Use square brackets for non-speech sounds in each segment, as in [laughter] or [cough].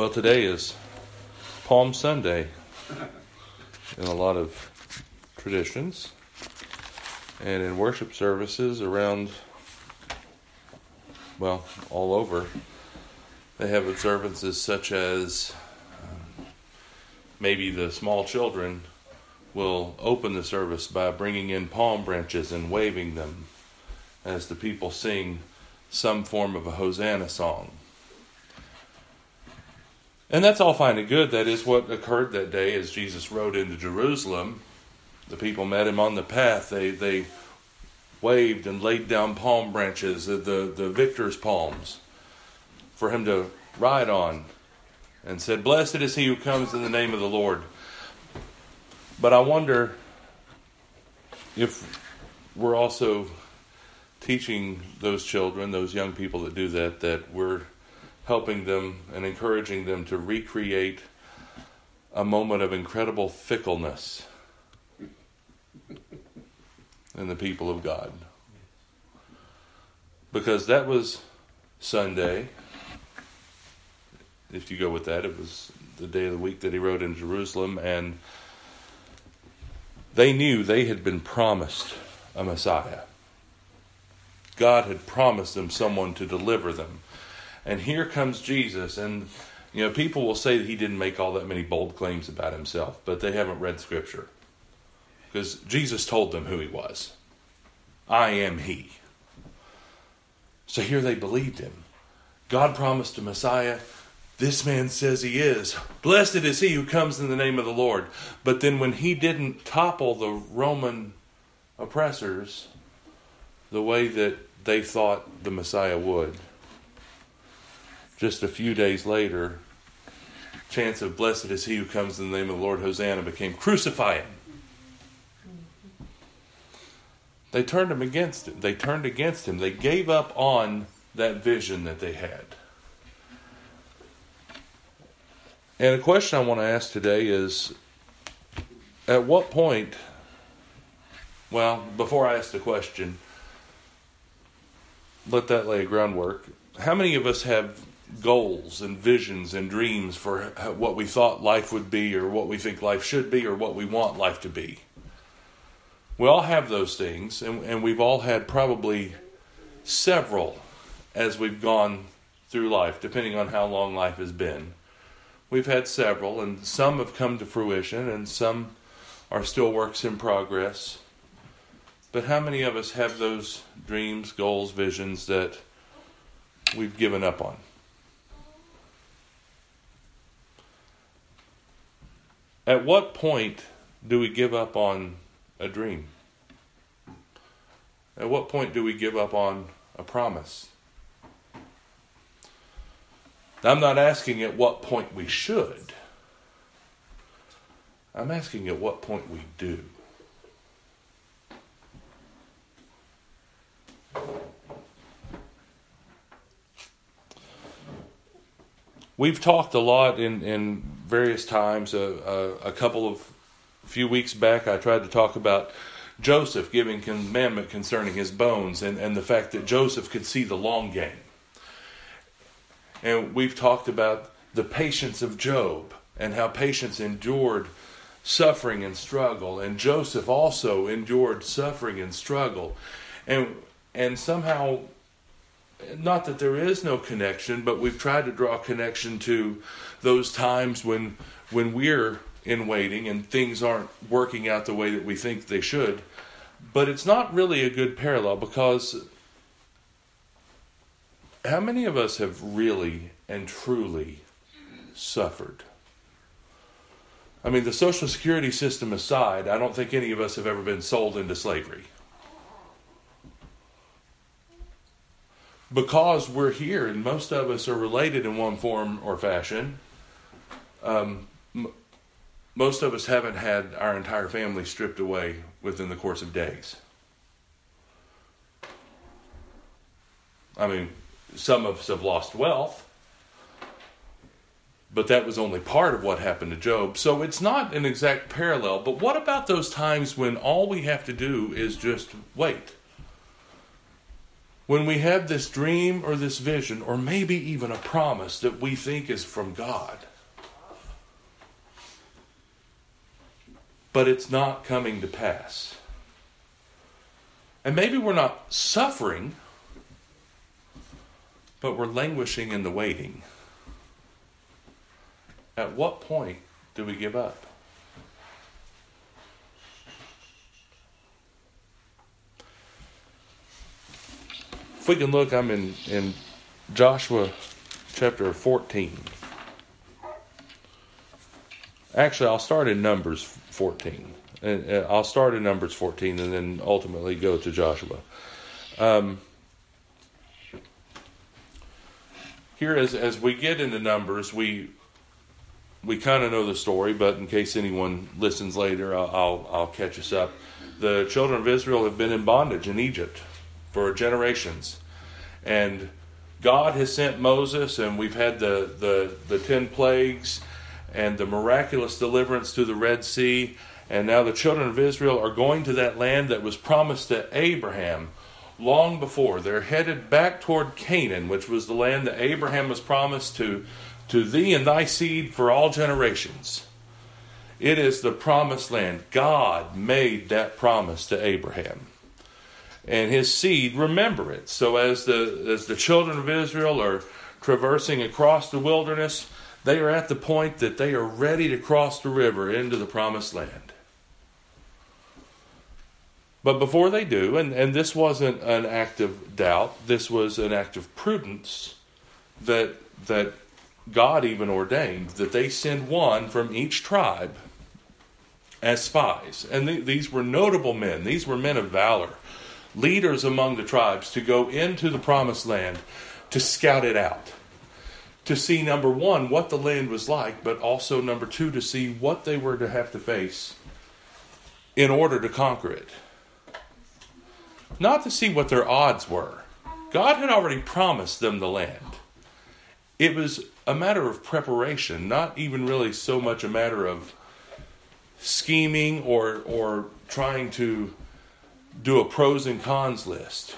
Well, today is Palm Sunday in a lot of traditions and in worship services around, well, all over. They have observances such as um, maybe the small children will open the service by bringing in palm branches and waving them as the people sing some form of a Hosanna song. And that's all fine and good. That is what occurred that day as Jesus rode into Jerusalem. The people met him on the path. They, they waved and laid down palm branches, the, the, the victor's palms, for him to ride on, and said, Blessed is he who comes in the name of the Lord. But I wonder if we're also teaching those children, those young people that do that, that we're helping them and encouraging them to recreate a moment of incredible fickleness in the people of God. Because that was Sunday. If you go with that, it was the day of the week that he rode in Jerusalem, and they knew they had been promised a Messiah. God had promised them someone to deliver them. And here comes Jesus, and you know, people will say that he didn't make all that many bold claims about himself, but they haven't read Scripture. Because Jesus told them who he was I am he. So here they believed him. God promised a Messiah. This man says he is. Blessed is he who comes in the name of the Lord. But then when he didn't topple the Roman oppressors the way that they thought the Messiah would, just a few days later, chance of blessed is he who comes in the name of the Lord, Hosanna, became crucify him. They turned him against him. They turned against him. They gave up on that vision that they had. And a question I want to ask today is at what point, well, before I ask the question, let that lay groundwork. How many of us have goals and visions and dreams for what we thought life would be, or what we think life should be, or what we want life to be. We all have those things, and, and we've all had probably several as we've gone through life, depending on how long life has been. We've had several, and some have come to fruition, and some are still works in progress. But how many of us have those dreams, goals, visions that we've given up on? At what point do we give up on a dream? At what point do we give up on a promise? I'm not asking at what point we should. I'm asking at what point we do. We've talked a lot in, in various times. Uh, uh, a couple of few weeks back, I tried to talk about Joseph giving commandment concerning his bones and, and the fact that Joseph could see the long game. And we've talked about the patience of Job and how patience endured suffering and struggle. And Joseph also endured suffering and struggle. And and somehow not that there is no connection, but we've tried to draw a connection to those times when when we're in waiting and things aren't working out the way that we think they should. But it's not really a good parallel because how many of us have really and truly suffered? I mean, the Social Security system aside, I don't think any of us have ever been sold into slavery. Because we're here and most of us are related in one form or fashion, um, m- most of us haven't had our entire family stripped away within the course of days. I mean, some of us have lost wealth, but that was only part of what happened to Job. So it's not an exact parallel. But what about those times when all we have to do is just wait? When we have this dream or this vision, or maybe even a promise that we think is from God, but it's not coming to pass. And maybe we're not suffering, but we're languishing in the waiting. At what point do we give up? We can look, I'm in, in Joshua chapter 14. Actually, I'll start in Numbers 14. And I'll start in Numbers 14 and then ultimately go to Joshua. Um, here, as, as we get into Numbers, we we kind of know the story, but in case anyone listens later, I'll, I'll, I'll catch us up. The children of Israel have been in bondage in Egypt for generations. And God has sent Moses, and we've had the, the, the ten plagues and the miraculous deliverance through the Red Sea. And now the children of Israel are going to that land that was promised to Abraham long before. They're headed back toward Canaan, which was the land that Abraham was promised to, to thee and thy seed for all generations. It is the promised land. God made that promise to Abraham and his seed remember it. So as the as the children of Israel are traversing across the wilderness, they are at the point that they are ready to cross the river into the promised land. But before they do, and, and this wasn't an act of doubt, this was an act of prudence that that God even ordained that they send one from each tribe as spies. And th- these were notable men, these were men of valor leaders among the tribes to go into the promised land to scout it out. To see, number one, what the land was like, but also, number two, to see what they were to have to face in order to conquer it. Not to see what their odds were. God had already promised them the land. It was a matter of preparation, not even really so much a matter of scheming or, or trying to do a pros and cons list.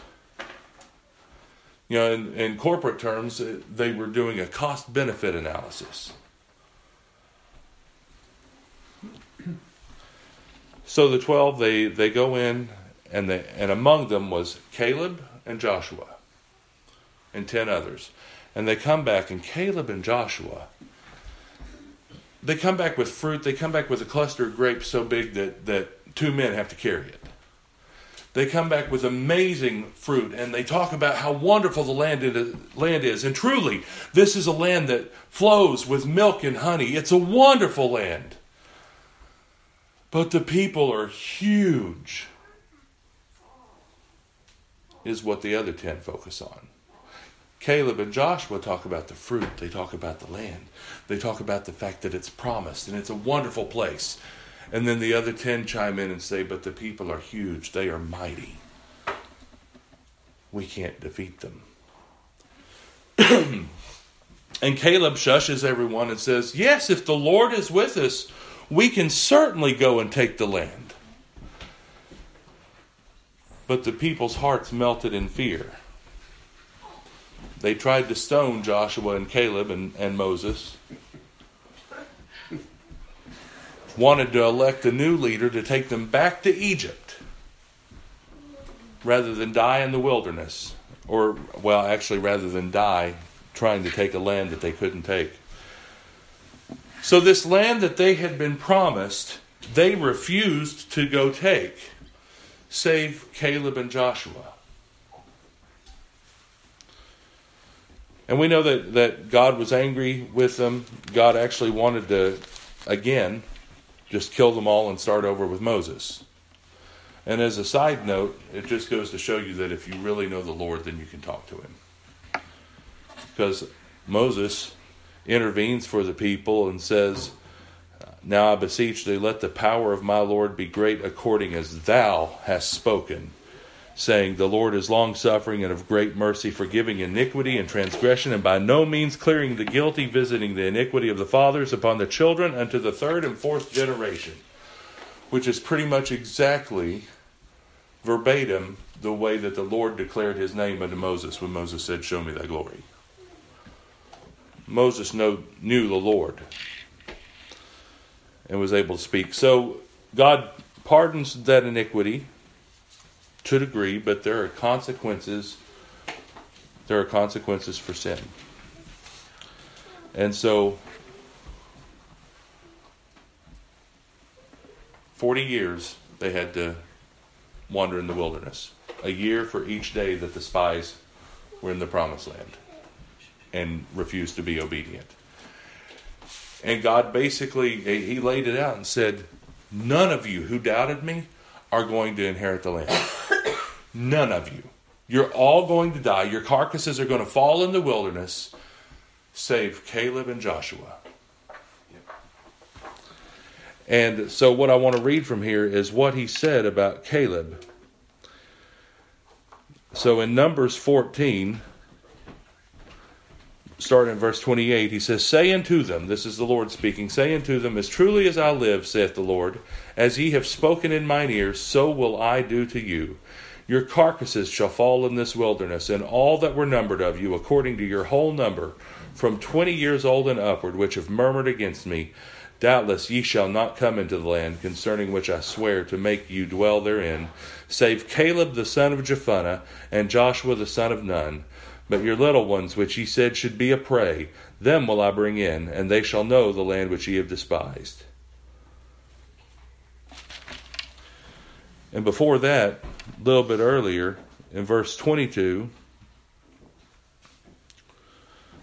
You know, in, in corporate terms, uh, they were doing a cost benefit analysis. So the 12, they, they go in, and, they, and among them was Caleb and Joshua and 10 others. And they come back, and Caleb and Joshua, they come back with fruit. They come back with a cluster of grapes so big that, that two men have to carry it they come back with amazing fruit and they talk about how wonderful the land is. And truly, this is a land that flows with milk and honey. It's a wonderful land. But the people are huge, is what the other 10 focus on. Caleb and Joshua talk about the fruit, they talk about the land, they talk about the fact that it's promised and it's a wonderful place. And then the other 10 chime in and say, But the people are huge, they are mighty. We can't defeat them. [clears throat] and Caleb shushes everyone and says, Yes, if the Lord is with us, we can certainly go and take the land. But the people's hearts melted in fear. They tried to stone Joshua and Caleb and, and Moses wanted to elect a new leader to take them back to Egypt rather than die in the wilderness. Or, well, actually, rather than die trying to take a land that they couldn't take. So, this land that they had been promised, they refused to go take, save Caleb and Joshua. And we know that, that God was angry with them. God actually wanted to, again, just kill them all and start over with Moses. And as a side note, it just goes to show you that if you really know the Lord, then you can talk to him. Because Moses intervenes for the people and says, Now I beseech thee, let the power of my Lord be great according as thou hast spoken saying, The Lord is long suffering and of great mercy, forgiving iniquity and transgression, and by no means clearing the guilty, visiting the iniquity of the fathers upon the children unto the third and fourth generation. Which is pretty much exactly verbatim the way that the Lord declared his name unto Moses when Moses said, Show me thy glory. Moses know, knew the Lord and was able to speak. So God pardons that iniquity to a degree, but there are consequences. There are consequences for sin. And so 40 years they had to wander in the wilderness. A year for each day that the spies were in the promised land and refused to be obedient. And God basically, He laid it out and said, None of you who doubted me are going to inherit the land. None of you. You're all going to die. Your carcasses are going to fall in the wilderness, save Caleb and Joshua. And so, what I want to read from here is what he said about Caleb. So, in Numbers 14, starting in verse 28, he says, Say unto them, this is the Lord speaking, say unto them, As truly as I live, saith the Lord, as ye have spoken in mine ears, so will I do to you. Your carcasses shall fall in this wilderness, and all that were numbered of you, according to your whole number, from twenty years old and upward, which have murmured against me. Doubtless ye shall not come into the land concerning which I swear to make you dwell therein, save Caleb the son of Jephunneh and Joshua the son of Nun but your little ones, which ye said should be a prey, them will I bring in, and they shall know the land which ye have despised. And before that, a little bit earlier, in verse 22,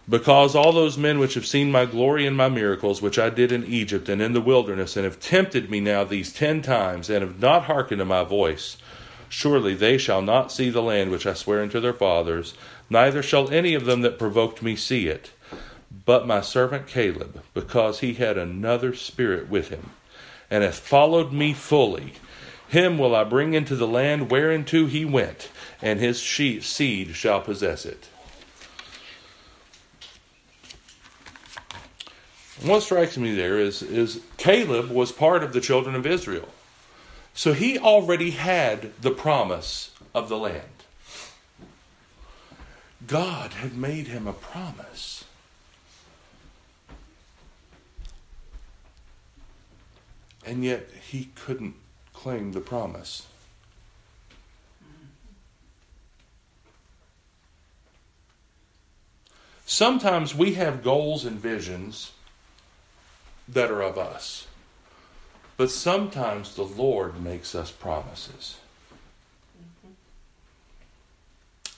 because all those men which have seen my glory and my miracles, which I did in Egypt and in the wilderness, and have tempted me now these ten times, and have not hearkened to my voice, surely they shall not see the land which I swear unto their fathers, neither shall any of them that provoked me see it, but my servant Caleb, because he had another spirit with him, and hath followed me fully. Him will I bring into the land whereinto he went, and his seed shall possess it. what strikes me there is, is Caleb was part of the children of Israel. So he already had the promise of the land. God had made him a promise. And yet he couldn't claim the promise. Sometimes we have goals and visions that are of us, but sometimes the Lord makes us promises.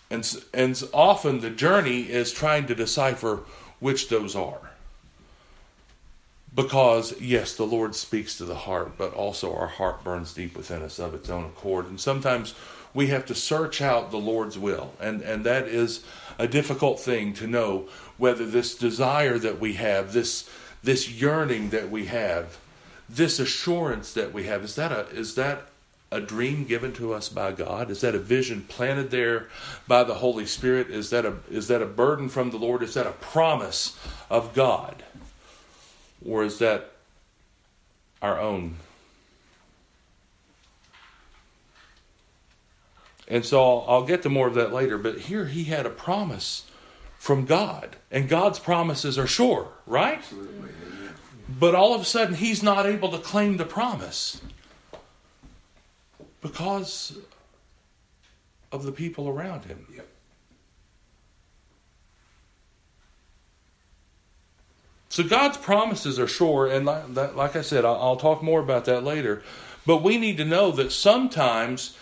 And, and often the journey is trying to decipher which those are. Because, yes, the Lord speaks to the heart, but also our heart burns deep within us of its own accord. And sometimes we have to search out the Lord's will. And, and that is a difficult thing to know whether this desire that we have, this, this yearning that we have, this assurance that we have, is that, a, is that a dream given to us by God? Is that a vision planted there by the Holy Spirit? Is that a is that a burden from the Lord? Is that a promise of God? Or is that our own? And so I'll, I'll get to more of that later, but here he had a promise from God, and God's promises are sure, right? Absolutely. But all of a sudden, he's not able to claim the promise because of the people around him. Yep. So God's promises are sure, and like, like I said, I'll, I'll talk more about that later. But we need to know that sometimes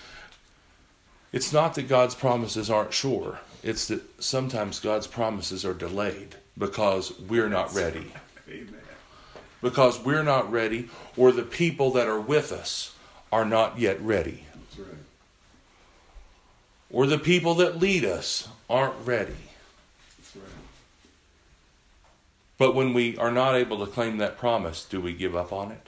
it's not that God's promises aren't sure. It's that sometimes God's promises are delayed because we're not ready. Amen. Because we're not ready, or the people that are with us are not yet ready. Right. Or the people that lead us aren't ready. Right. But when we are not able to claim that promise, do we give up on it?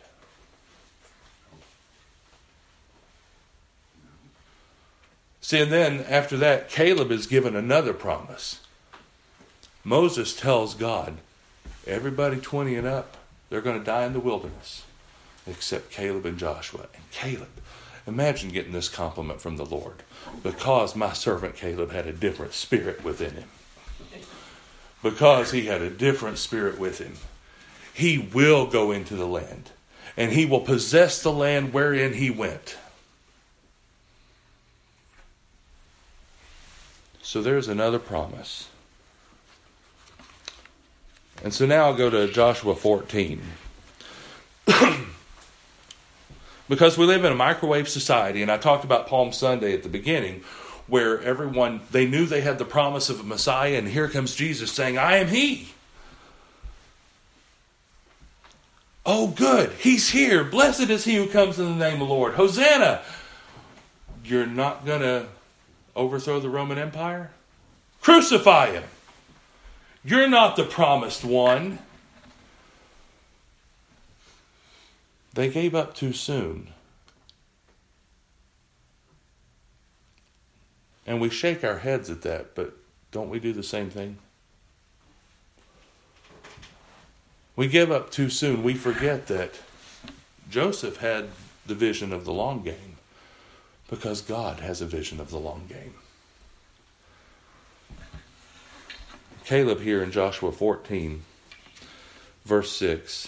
See, and then after that, Caleb is given another promise. Moses tells God, everybody 20 and up, they're going to die in the wilderness except Caleb and Joshua. And Caleb, Imagine getting this compliment from the Lord. Because my servant Caleb had a different spirit within him. Because he had a different spirit with him. He will go into the land. And he will possess the land wherein he went. So there's another promise. And so now I'll go to Joshua 14. [clears throat] because we live in a microwave society, and I talked about Palm Sunday at the beginning, where everyone, they knew they had the promise of a Messiah, and here comes Jesus saying, I am He. Oh, good. He's here. Blessed is he who comes in the name of the Lord. Hosanna. You're not to overthrow the Roman Empire? Crucify him. You're not the promised one. They gave up too soon. And we shake our heads at that, but don't we do the same thing? We give up too soon. We forget that Joseph had the vision of the long game because God has a vision of the long game. Caleb here in Joshua 14, verse 6.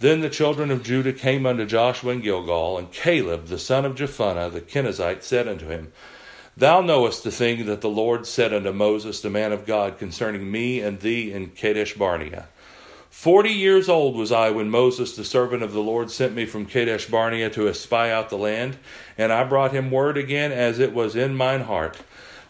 Then the children of Judah came unto Joshua in Gilgal, and Caleb, the son of Jephunneh, the Kenizzite, said unto him, Thou knowest the thing that the Lord said unto Moses, the man of God, concerning me and thee in Kadesh Barnea. Forty years old was I when Moses, the servant of the Lord, sent me from Kadesh Barnea to espy out the land, and I brought him word again as it was in mine heart.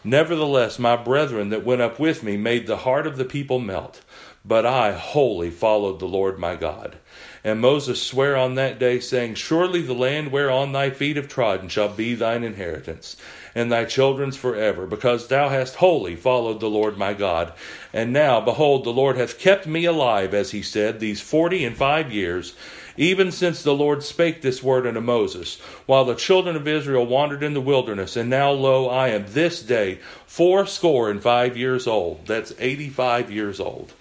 Nevertheless, my brethren that went up with me made the heart of the people melt, but I wholly followed the Lord my God. And Moses sware on that day, saying, Surely the land whereon thy feet have trodden shall be thine inheritance, and thy children's forever, because thou hast wholly followed the Lord my God. And now, behold, the Lord hath kept me alive, as he said, these forty and five years, even since the Lord spake this word unto Moses, while the children of Israel wandered in the wilderness. And now, lo, I am this day fourscore and five years old. That's eighty five years old.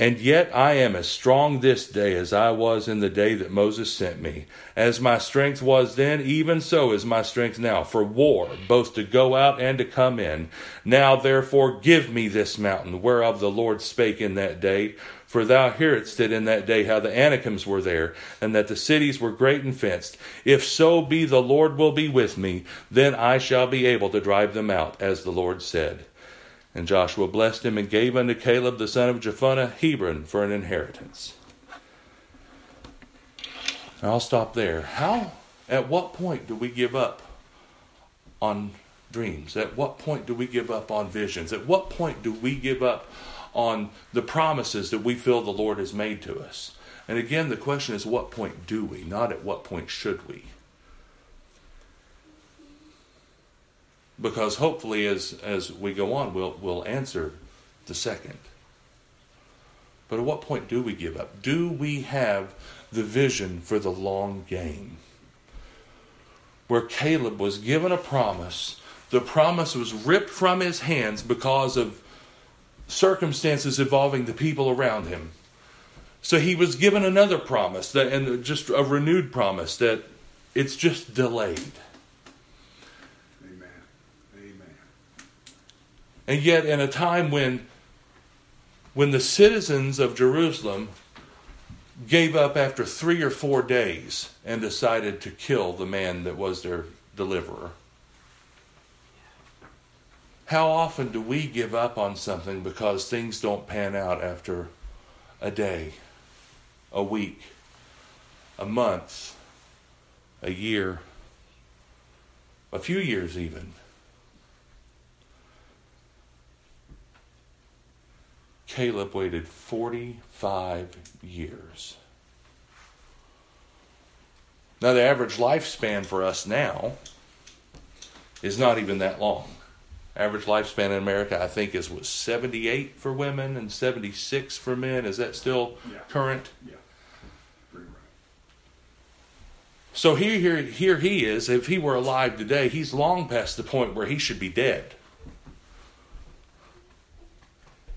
And yet I am as strong this day as I was in the day that Moses sent me. As my strength was then, even so is my strength now, for war, both to go out and to come in. Now therefore give me this mountain, whereof the Lord spake in that day. For thou hearest it in that day how the Anakims were there, and that the cities were great and fenced. If so be the Lord will be with me, then I shall be able to drive them out, as the Lord said. And Joshua blessed him and gave unto Caleb the son of Jephunneh Hebron for an inheritance. I'll stop there. How, at what point do we give up on dreams? At what point do we give up on visions? At what point do we give up on the promises that we feel the Lord has made to us? And again, the question is, what point do we? Not at what point should we? Because hopefully as as we go on we'll we'll answer the second. But at what point do we give up? Do we have the vision for the long game? Where Caleb was given a promise the promise was ripped from his hands because of circumstances involving the people around him. So he was given another promise that and just a renewed promise that it's just delayed And yet, in a time when, when the citizens of Jerusalem gave up after three or four days and decided to kill the man that was their deliverer. How often do we give up on something because things don't pan out after a day, a week, a month, a year, a few years even? Caleb waited 45 years. Now, the average lifespan for us now is not even that long. Average lifespan in America, I think, is was 78 for women and 76 for men. Is that still yeah. current? Yeah. Right. So here, here, here he is. If he were alive today, he's long past the point where he should be dead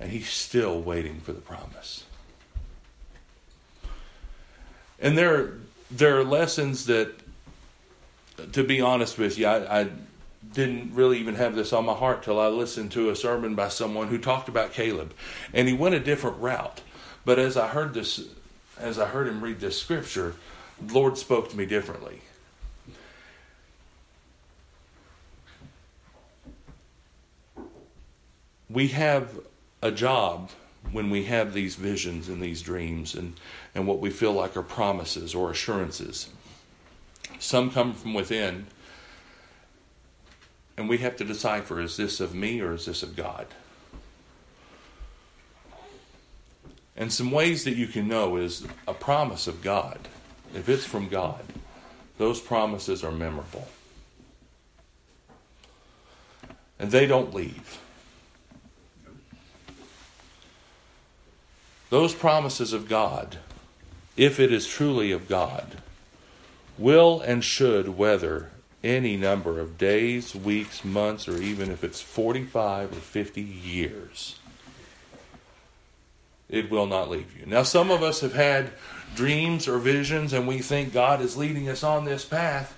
and he's still waiting for the promise. And there, there are lessons that to be honest with you, I, I didn't really even have this on my heart till I listened to a sermon by someone who talked about Caleb, and he went a different route. But as I heard this, as I heard him read this scripture, the Lord spoke to me differently. We have a job when we have these visions and these dreams and, and what we feel like are promises or assurances. Some come from within, and we have to decipher is this of me or is this of God? And some ways that you can know is a promise of God. If it's from God, those promises are memorable. And they don't leave. Those promises of God, if it is truly of God, will and should weather any number of days, weeks, months, or even if it's 45 or 50 years. It will not leave you. Now, some of us have had dreams or visions and we think God is leading us on this path,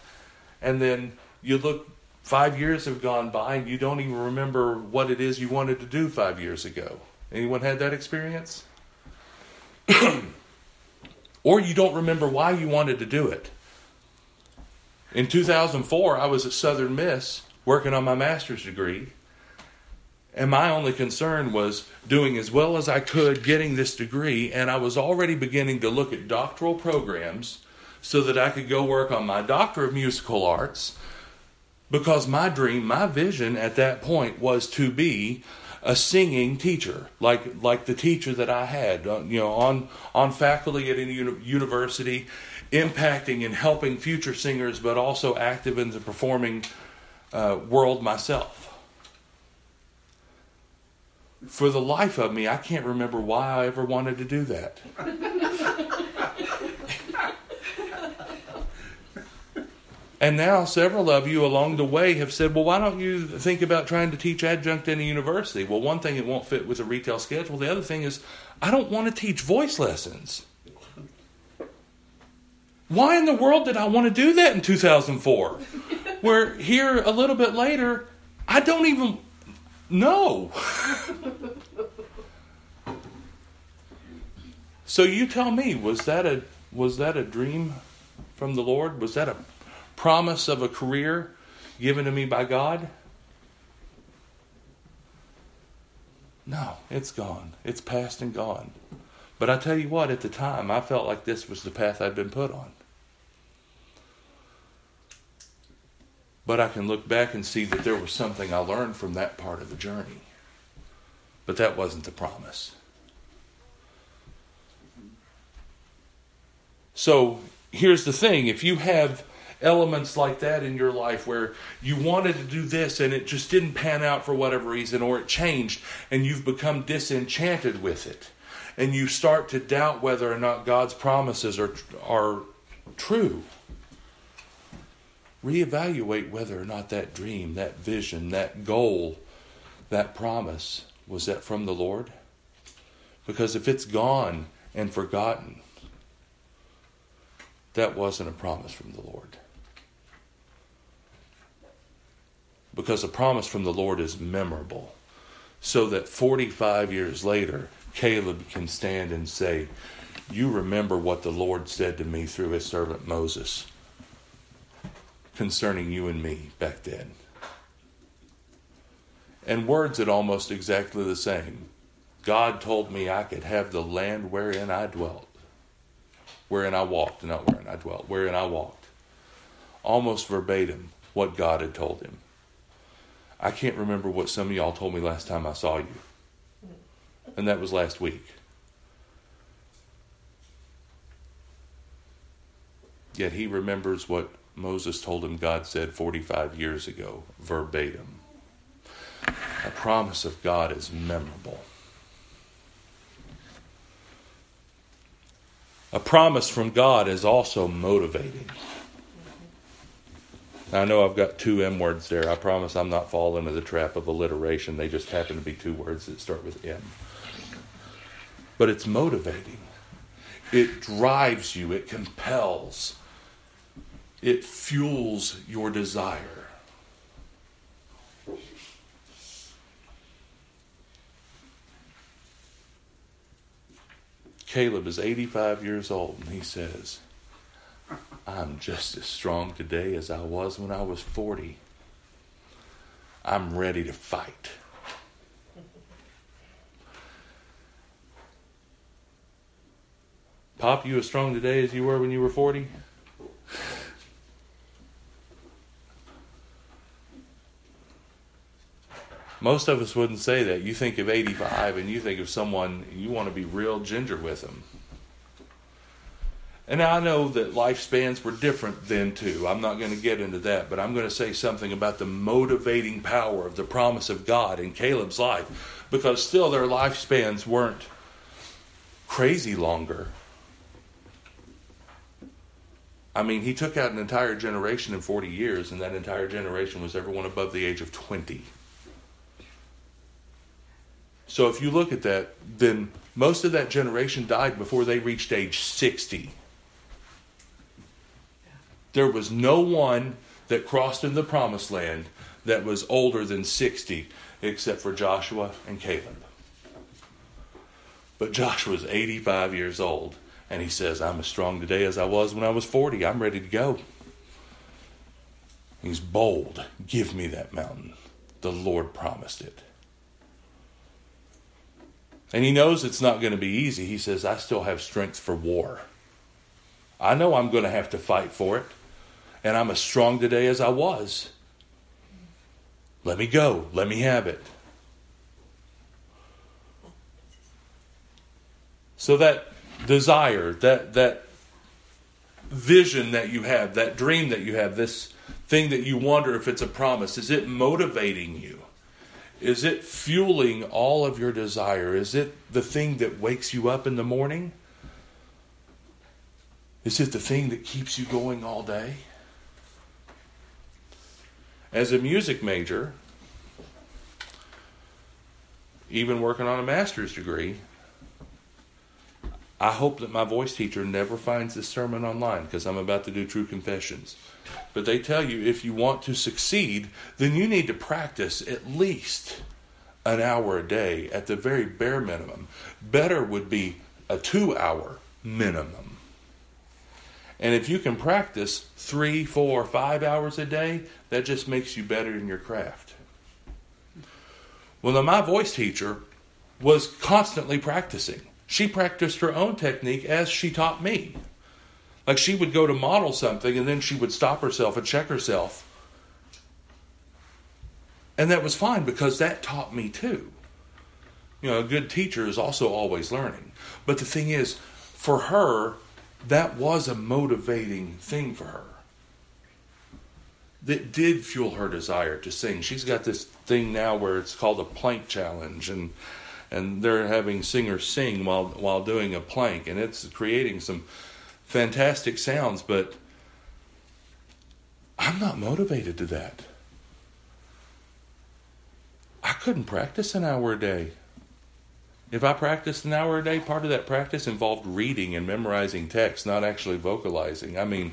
and then you look, five years have gone by and you don't even remember what it is you wanted to do five years ago. Anyone had that experience? [clears throat] or you don't remember why you wanted to do it. In 2004, I was at Southern Miss working on my master's degree. And my only concern was doing as well as I could getting this degree. And I was already beginning to look at doctoral programs so that I could go work on my Doctor of Musical Arts. Because my dream, my vision at that point was to be a singing teacher, like like the teacher that I had, uh, you know, on on faculty at a uni- university, impacting and helping future singers, but also active in the performing uh, world myself. For the life of me, I can't remember why I ever wanted to do that. [laughs] And now several of you along the way have said, well, why don't you think about trying to teach adjunct in a university? Well, one thing, it won't fit with a retail schedule. The other thing is, I don't want to teach voice lessons. Why in the world did I want to do that in 2004? Where here a little bit later, I don't even know. [laughs] so you tell me, was that a was that a dream from the Lord? Was that a promise of a career given to me by God? No, it's gone. It's past and gone. But I tell you what, at the time, I felt like this was the path I'd been put on. But I can look back and see that there was something I learned from that part of the journey. But that wasn't the promise. So here's the thing if you have elements like that in your life where you wanted to do this and it just didn't pan out for whatever reason or it changed and you've become disenchanted with it. And you start to doubt whether or not God's promises are are true. Reevaluate whether or not that dream that vision that goal that promise was that from the Lord. Because if it's gone and forgotten that wasn't a promise from the Lord. Because a promise from the Lord is memorable. So that 45 years later, Caleb can stand and say, You remember what the Lord said to me through his servant Moses concerning you and me back then. And words that almost exactly the same. God told me I could have the land wherein I dwelt, wherein I walked, not wherein I dwelt, wherein I walked. Almost verbatim what God had told him. I can't remember what some of y'all told me last time I saw you. And that was last week. Yet he remembers what Moses told him God said 45 years ago, verbatim. A promise of God is memorable. A promise from God is also motivating. I know I've got two M words there. I promise I'm not falling into the trap of alliteration. They just happen to be two words that start with M. But it's motivating, it drives you, it compels. it fuels your desire. Caleb is 85 years old and he says, I'm just as strong today as I was when I was 40. I'm ready to fight. [laughs] Pop, you as strong today as you were when you were 40? Most of us wouldn't say that. You think of 85 and you think of someone, you want to be real ginger with them. And I know that lifespans were different then too. I'm not going to get into that, but I'm going to say something about the motivating power of the promise of God in Caleb's life because still their lifespans weren't crazy longer. I mean, he took out an entire generation in 40 years, and that entire generation was everyone above the age of 20. So if you look at that, then most of that generation died before they reached age 60. There was no one that crossed into the promised land that was older than 60 except for Joshua and Caleb. But Joshua was 85 years old, and he says, I'm as strong today as I was when I was 40. I'm ready to go. He's bold. Give me that mountain. The Lord promised it. And he knows it's not going to be easy. He says, I still have strength for war. I know I'm going to have to fight for it and I'm as strong today as I was. Let me go. Let me have it. So that desire, that that vision that you have, that dream that you have, this thing that you wonder if it's a promise, is it motivating you? Is it fueling all of your desire? Is it the thing that wakes you up in the morning? Is it the thing that keeps you going all day? As a music major, even working on a master's degree, I hope that my voice teacher never finds this sermon online because I'm about to do true confessions. But they tell you if you want to succeed, then you need to practice at least an hour a day at the very bare minimum. Better would be a two hour minimum. And if you can practice three, four, five hours a day, that just makes you better in your craft. Well, now my voice teacher was constantly practicing. She practiced her own technique as she taught me. Like she would go to model something and then she would stop herself and check herself. And that was fine because that taught me too. You know, a good teacher is also always learning. But the thing is, for her, that was a motivating thing for her. That did fuel her desire to sing. She's got this thing now where it's called a plank challenge, and and they're having singers sing while while doing a plank, and it's creating some fantastic sounds. But I'm not motivated to that. I couldn't practice an hour a day. If I practiced an hour a day, part of that practice involved reading and memorizing text, not actually vocalizing. I mean,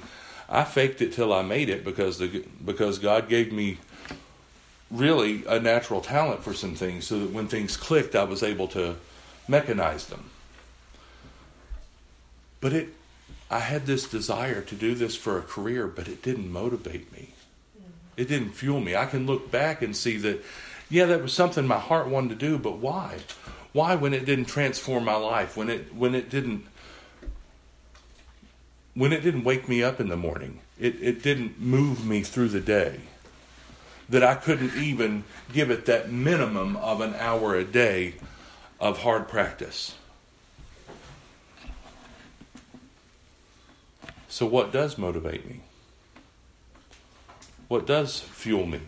I faked it till I made it because the because God gave me really a natural talent for some things, so that when things clicked, I was able to mechanize them. But it, I had this desire to do this for a career, but it didn't motivate me. It didn't fuel me. I can look back and see that, yeah, that was something my heart wanted to do, but why? Why when it didn't transform my life, when it when it didn't when it didn't wake me up in the morning, it, it didn't move me through the day. That I couldn't even give it that minimum of an hour a day of hard practice. So, what does motivate me? What does fuel me?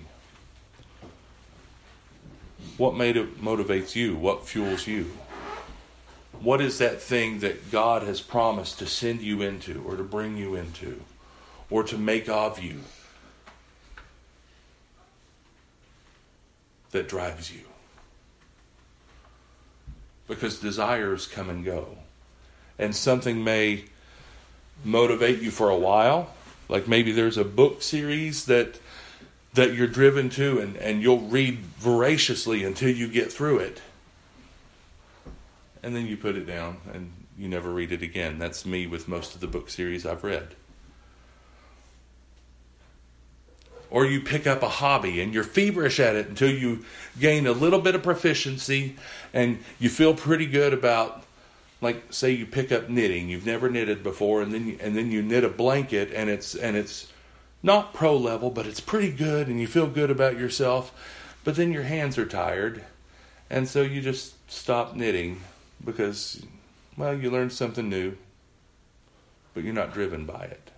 What motivates you? What fuels you? What is that thing that God has promised to send you into or to bring you into or to make of you that drives you? Because desires come and go. And something may motivate you for a while, Like maybe there's a book series that that you're driven to and, and you'll read voraciously until you get through it. And then you put it down and you never read it again. That's me with most of the book series I've read. Or you pick up a hobby and you're feverish at it until you gain a little bit of proficiency and you feel pretty good about like say you pick up knitting you've never knitted before and then you, and then you knit a blanket and it's and it's not pro level but it's pretty good and you feel good about yourself but then your hands are tired. And so you just stop knitting because well you learned something new but you're not driven by it.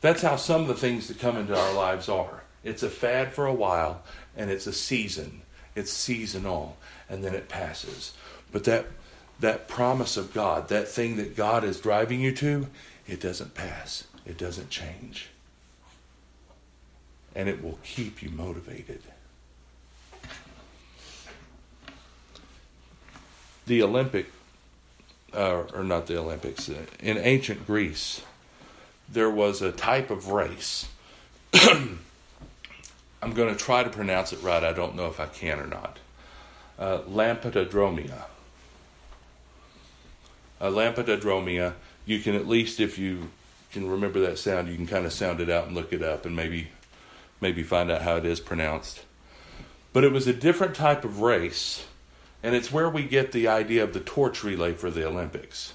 That's how some of the things that come into our lives are. It's a fad for a while and it's a season. It's seasonal and then it passes. But that that promise of God, that thing that God is driving you to, it doesn't pass. It doesn't change. And it will keep you motivated. The Olympic, uh, or not the Olympics, uh, in ancient Greece, there was a type of race. [clears throat] I'm going to try to pronounce it right. I don't know if I can or not. Uh, Lampedodromia uh, you can at least, if you can remember that sound, you can kind of sound it out and look it up and maybe maybe find out how it is pronounced. But it was a different type of race, and it's where we get the idea of the torch relay for the Olympics.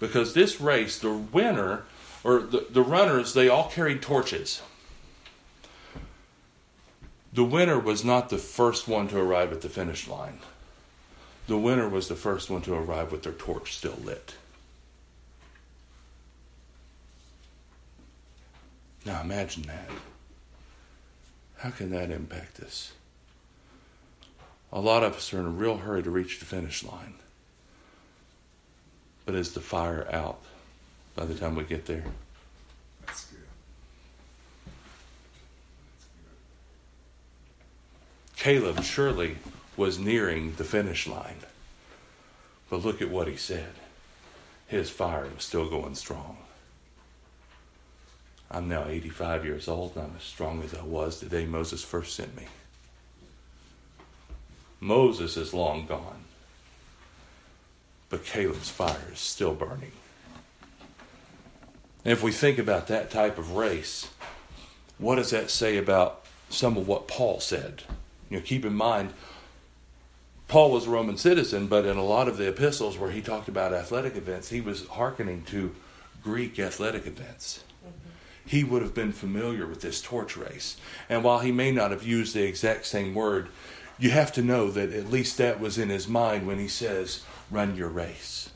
Because this race, the winner, or the, the runners, they all carried torches. The winner was not the first one to arrive at the finish line the winner was the first one to arrive with their torch still lit. Now imagine that. How can that impact us? A lot of us are in a real hurry to reach the finish line. But is the fire out by the time we get there? That's good. That's good. Caleb surely was nearing the finish line. But look at what he said. His fire was still going strong. I'm now 85 years old and I'm as strong as I was the day Moses first sent me. Moses is long gone, but Caleb's fire is still burning. And if we think about that type of race, what does that say about some of what Paul said? You know, keep in mind, Paul was a Roman citizen, but in a lot of the epistles where he talked about athletic events, he was hearkening to Greek athletic events. He would have been familiar with this torch race. And while he may not have used the exact same word, you have to know that at least that was in his mind when he says, run your race.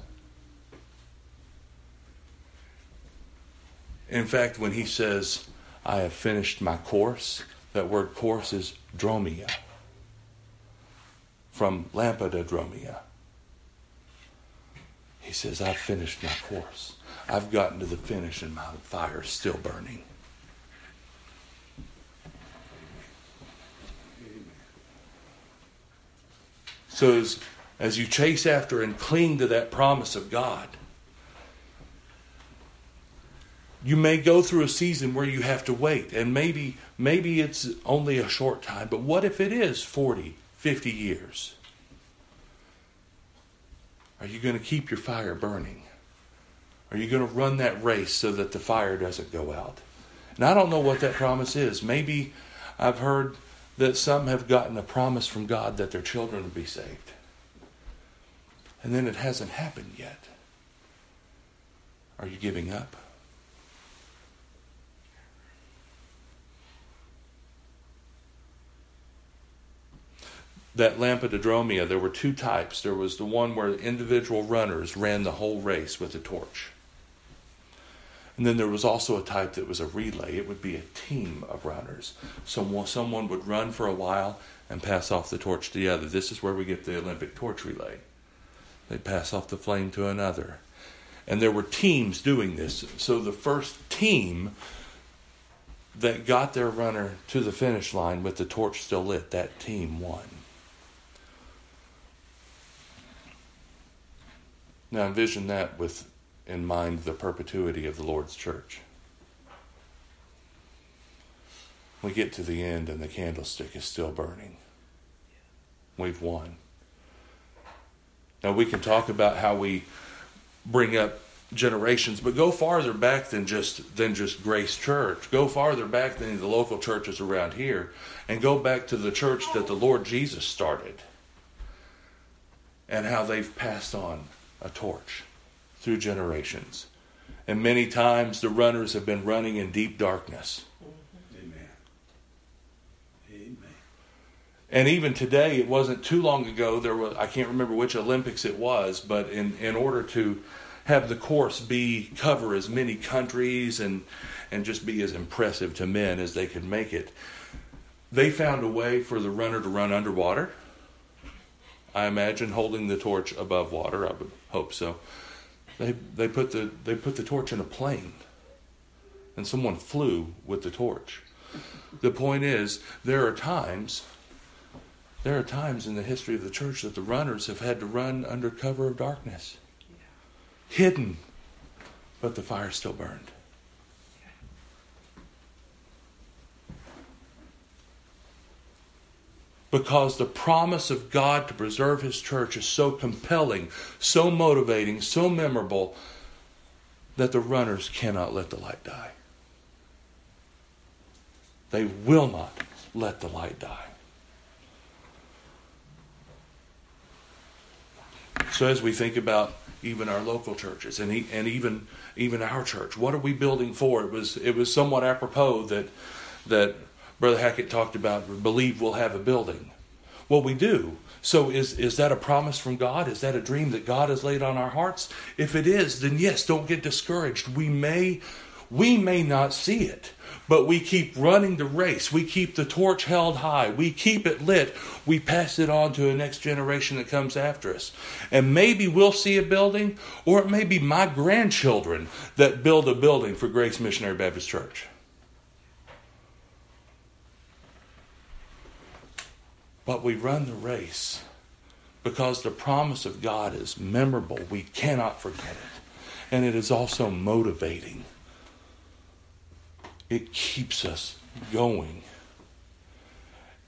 In fact, when he says, I have finished my course, that word course is dromia from Lampedodromia. He says, I've finished my course. I've gotten to the finish and my fire is still burning. So as, as you chase after and cling to that promise of God, you may go through a season where you have to wait and maybe maybe it's only a short time but what if it is 40 50 years? Are you going to keep your fire burning? Are you going to run that race so that the fire doesn't go out? And I don't know what that promise is. Maybe I've heard that some have gotten a promise from God that their children will be saved. And then it hasn't happened yet. Are you giving up? That Lampedodromia, there were two types. There was the one where individual runners ran the whole race with a torch. And then there was also a type that was a relay. It would be a team of runners. Someone, someone would run for a while and pass off the torch to the other. This is where we get the Olympic torch relay. They pass off the flame to another. And there were teams doing this. So the first team that got their runner to the finish line with the torch still lit, that team won. Now envision that with in mind the perpetuity of the Lord's church. We get to the end and the candlestick is still burning. We've won. Now we can talk about how we bring up generations, but go farther back than just than just Grace Church. Go farther back than the local churches around here, and go back to the church that the Lord Jesus started, and how they've passed on a torch through generations. And many times the runners have been running in deep darkness. Amen. Amen. And even today, it wasn't too long ago. There was I can't remember which Olympics it was, but in in order to have the course be cover as many countries and and just be as impressive to men as they could make it, they found a way for the runner to run underwater. I imagine holding the torch above water. I would hope so. They they put the they put the torch in a plane, and someone flew with the torch. The point is, there are times. There are times in the history of the church that the runners have had to run under cover of darkness, hidden, but the fire still burned. Because the promise of God to preserve His church is so compelling, so motivating, so memorable that the runners cannot let the light die. They will not let the light die. So as we think about even our local churches and and even even our church, what are we building for? It was it was somewhat apropos that that Brother Hackett talked about believe we'll have a building. Well, we do. So is is that a promise from God? Is that a dream that God has laid on our hearts? If it is, then yes, don't get discouraged. We may we may not see it, but we keep running the race. We keep the torch held high. We keep it lit. We pass it on to the next generation that comes after us. And maybe we'll see a building, or it may be my grandchildren that build a building for Grace Missionary Baptist Church. But we run the race because the promise of God is memorable. We cannot forget it. And it is also motivating. It keeps us going.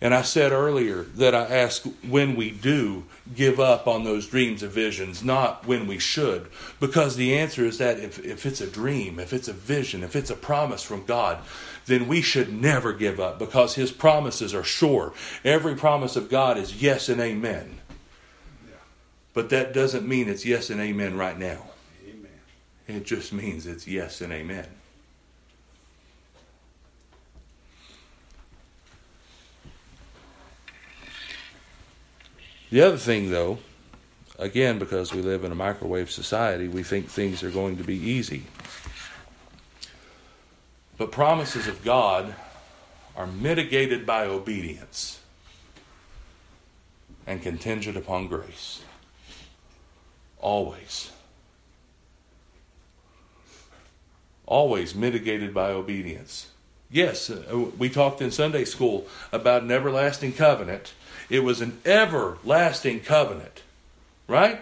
And I said earlier that I ask when we do give up on those dreams and visions, not when we should. Because the answer is that if, if it's a dream, if it's a vision, if it's a promise from God, then we should never give up because His promises are sure. Every promise of God is yes and amen. But that doesn't mean it's yes and amen right now. Amen. It just means it's yes and amen. The other thing, though, again, because we live in a microwave society, we think things are going to be easy. But promises of God are mitigated by obedience and contingent upon grace. Always. Always mitigated by obedience. Yes, uh, we talked in Sunday school about an everlasting covenant. It was an everlasting covenant, right?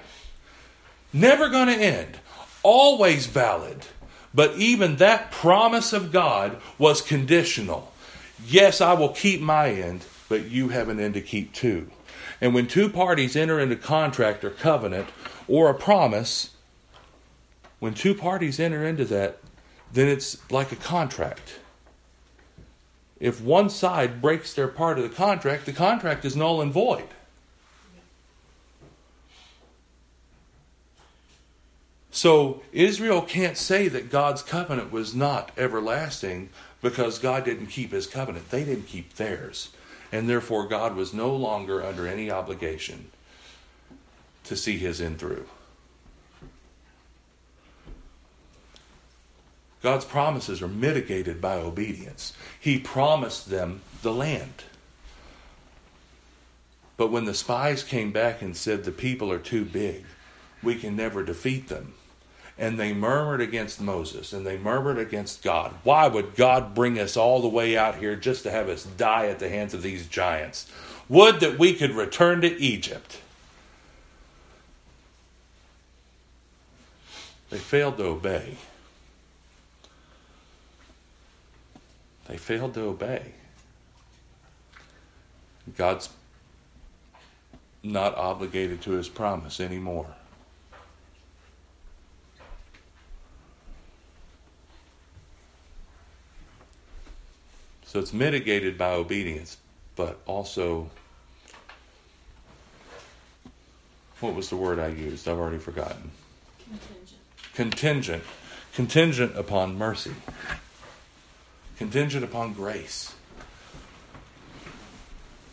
Never going to end. Always valid. But even that promise of God was conditional. Yes, I will keep my end, but you have an end to keep too. And when two parties enter into contract or covenant or a promise, when two parties enter into that, then it's like a contract. If one side breaks their part of the contract, the contract is null and void. So Israel can't say that God's covenant was not everlasting because God didn't keep his covenant. They didn't keep theirs. And therefore, God was no longer under any obligation to see his end through. God's promises are mitigated by obedience. He promised them the land. But when the spies came back and said, The people are too big, we can never defeat them. And they murmured against Moses and they murmured against God. Why would God bring us all the way out here just to have us die at the hands of these giants? Would that we could return to Egypt. They failed to obey. They failed to obey. God's not obligated to his promise anymore. So it's mitigated by obedience, but also, what was the word I used? I've already forgotten. Contingent. Contingent. Contingent upon mercy. Contingent upon grace.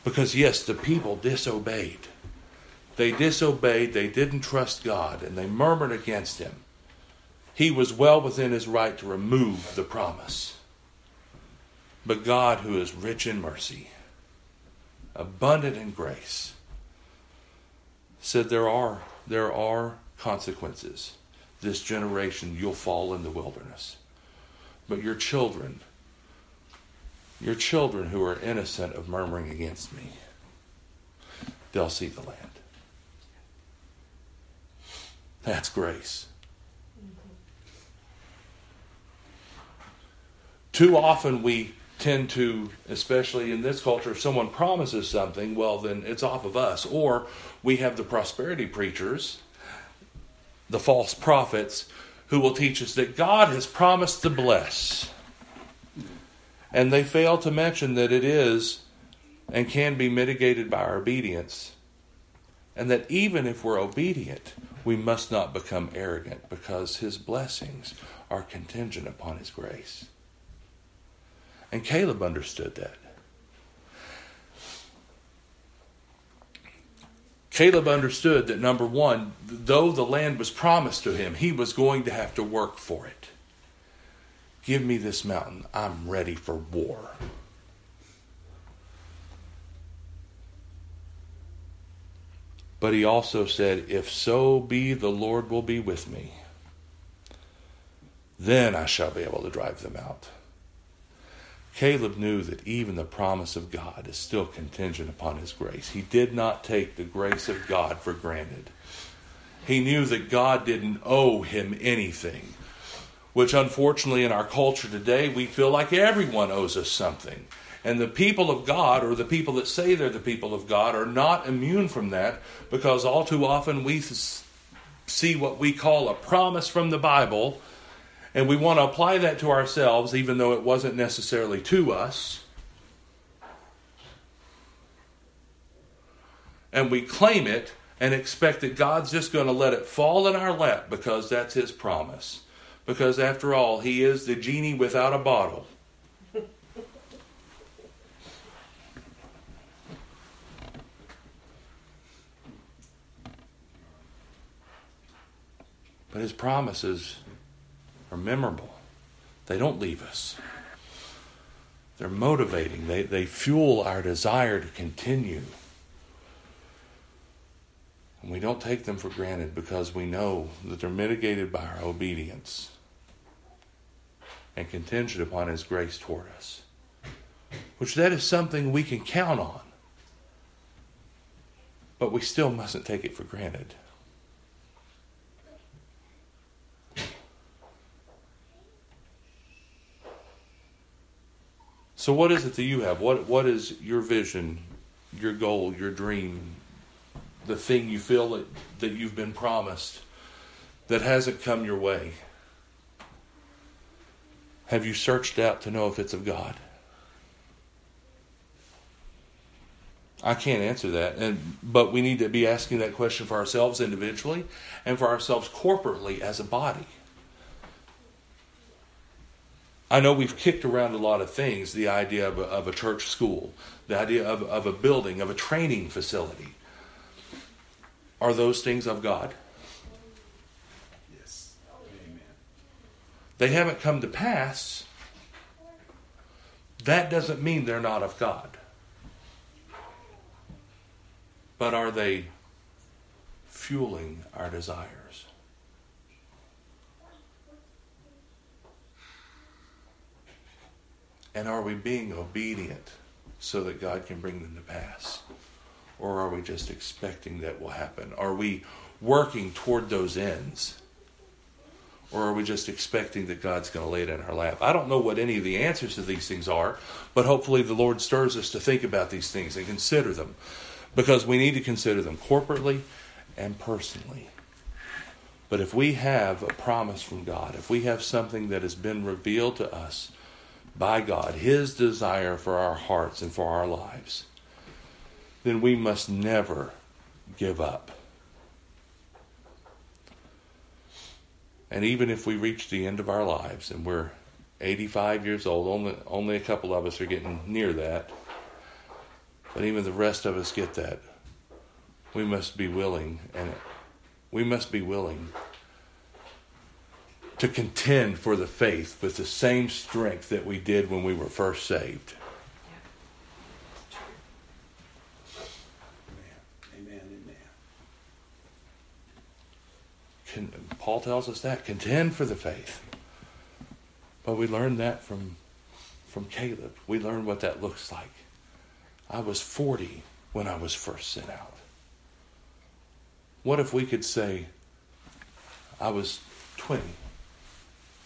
Because, yes, the people disobeyed. They disobeyed, they didn't trust God, and they murmured against Him. He was well within His right to remove the promise. But God, who is rich in mercy, abundant in grace, said there are there are consequences. This generation you'll fall in the wilderness. But your children, your children who are innocent of murmuring against me, they'll see the land. That's grace. Too often we tend to, especially in this culture, if someone promises something, well, then it's off of us. Or we have the prosperity preachers, the false prophets, who will teach us that God has promised to bless. And they fail to mention that it is and can be mitigated by our obedience. And that even if we're obedient, we must not become arrogant because his blessings are contingent upon his grace. And Caleb understood that. Caleb understood that number one, though the land was promised to him, he was going to have to work for it. Give me this mountain. I'm ready for war. But he also said, If so be the Lord will be with me, then I shall be able to drive them out. Caleb knew that even the promise of God is still contingent upon his grace. He did not take the grace of God for granted. He knew that God didn't owe him anything, which unfortunately in our culture today we feel like everyone owes us something. And the people of God, or the people that say they're the people of God, are not immune from that because all too often we see what we call a promise from the Bible and we want to apply that to ourselves, even though it wasn't necessarily to us. And we claim it and expect that God's just going to let it fall in our lap because that's His promise. Because after all, He is the genie without a bottle. But His promises are memorable. They don't leave us. They're motivating. They, they fuel our desire to continue. And we don't take them for granted because we know that they're mitigated by our obedience and contingent upon His grace toward us. Which that is something we can count on. But we still mustn't take it for granted. So, what is it that you have? What What is your vision, your goal, your dream, the thing you feel that, that you've been promised that hasn't come your way? Have you searched out to know if it's of God? I can't answer that, and but we need to be asking that question for ourselves individually and for ourselves corporately as a body. I know we've kicked around a lot of things the idea of a, of a church school, the idea of, of a building, of a training facility. Are those things of God? Yes. Amen. They haven't come to pass. That doesn't mean they're not of God. But are they fueling our desires? And are we being obedient so that God can bring them to pass? Or are we just expecting that will happen? Are we working toward those ends? Or are we just expecting that God's going to lay it in our lap? I don't know what any of the answers to these things are, but hopefully the Lord stirs us to think about these things and consider them because we need to consider them corporately and personally. But if we have a promise from God, if we have something that has been revealed to us by God, His desire for our hearts and for our lives, then we must never give up. And even if we reach the end of our lives and we're 85 years old, only, only a couple of us are getting near that, but even the rest of us get that, we must be willing and we must be willing to contend for the faith with the same strength that we did when we were first saved. Amen. Amen. Can, Paul tells us that contend for the faith. But we learned that from from Caleb. We learned what that looks like. I was 40 when I was first sent out. What if we could say I was 20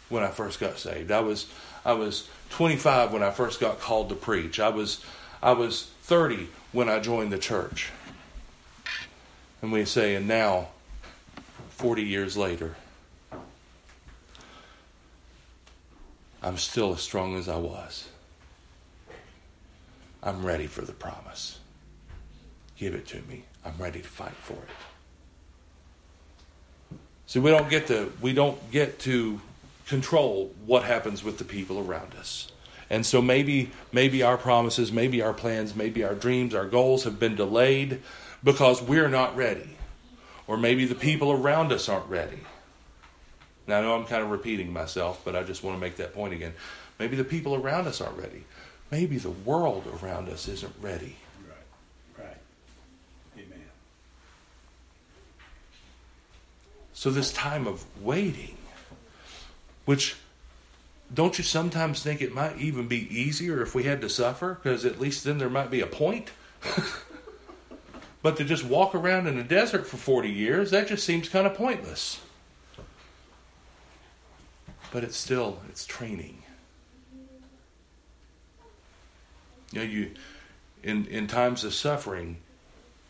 when I first got saved? I was I was 25 when I first got called to preach. I was I was 30 when I joined the church. And we say and now 40 years later, I'm still as strong as I was. I'm ready for the promise. Give it to me. I'm ready to fight for it. See, we don't get to we don't get to control what happens with the people around us. And so maybe maybe our promises, maybe our plans, maybe our dreams, our goals have been delayed because we're not ready or maybe the people around us aren't ready. Now, I know I'm kind of repeating myself, but I just want to make that point again. Maybe the people around us aren't ready. Maybe the world around us isn't ready. Right. Right. Amen. So, this time of waiting, which don't you sometimes think it might even be easier if we had to suffer? Because at least then there might be a point. [laughs] But to just walk around in a desert for 40 years, that just seems kind of pointless. But it's still, it's training. You know, you, in, in times of suffering,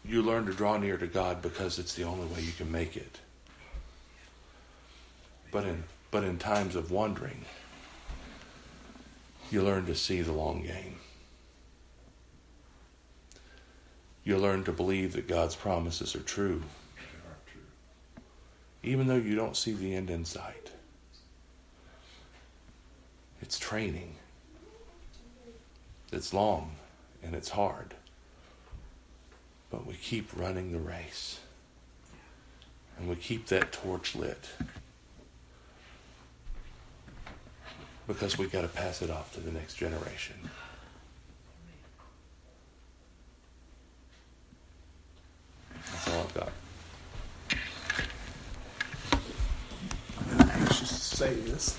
you learn to draw near to God because it's the only way you can make it. But in, but in times of wandering, you learn to see the long game. you learn to believe that God's promises are true, even though you don't see the end in sight. It's training. It's long and it's hard. But we keep running the race. And we keep that torch lit. Because we got to pass it off to the next generation. That's all I've got. I'm anxious to say this.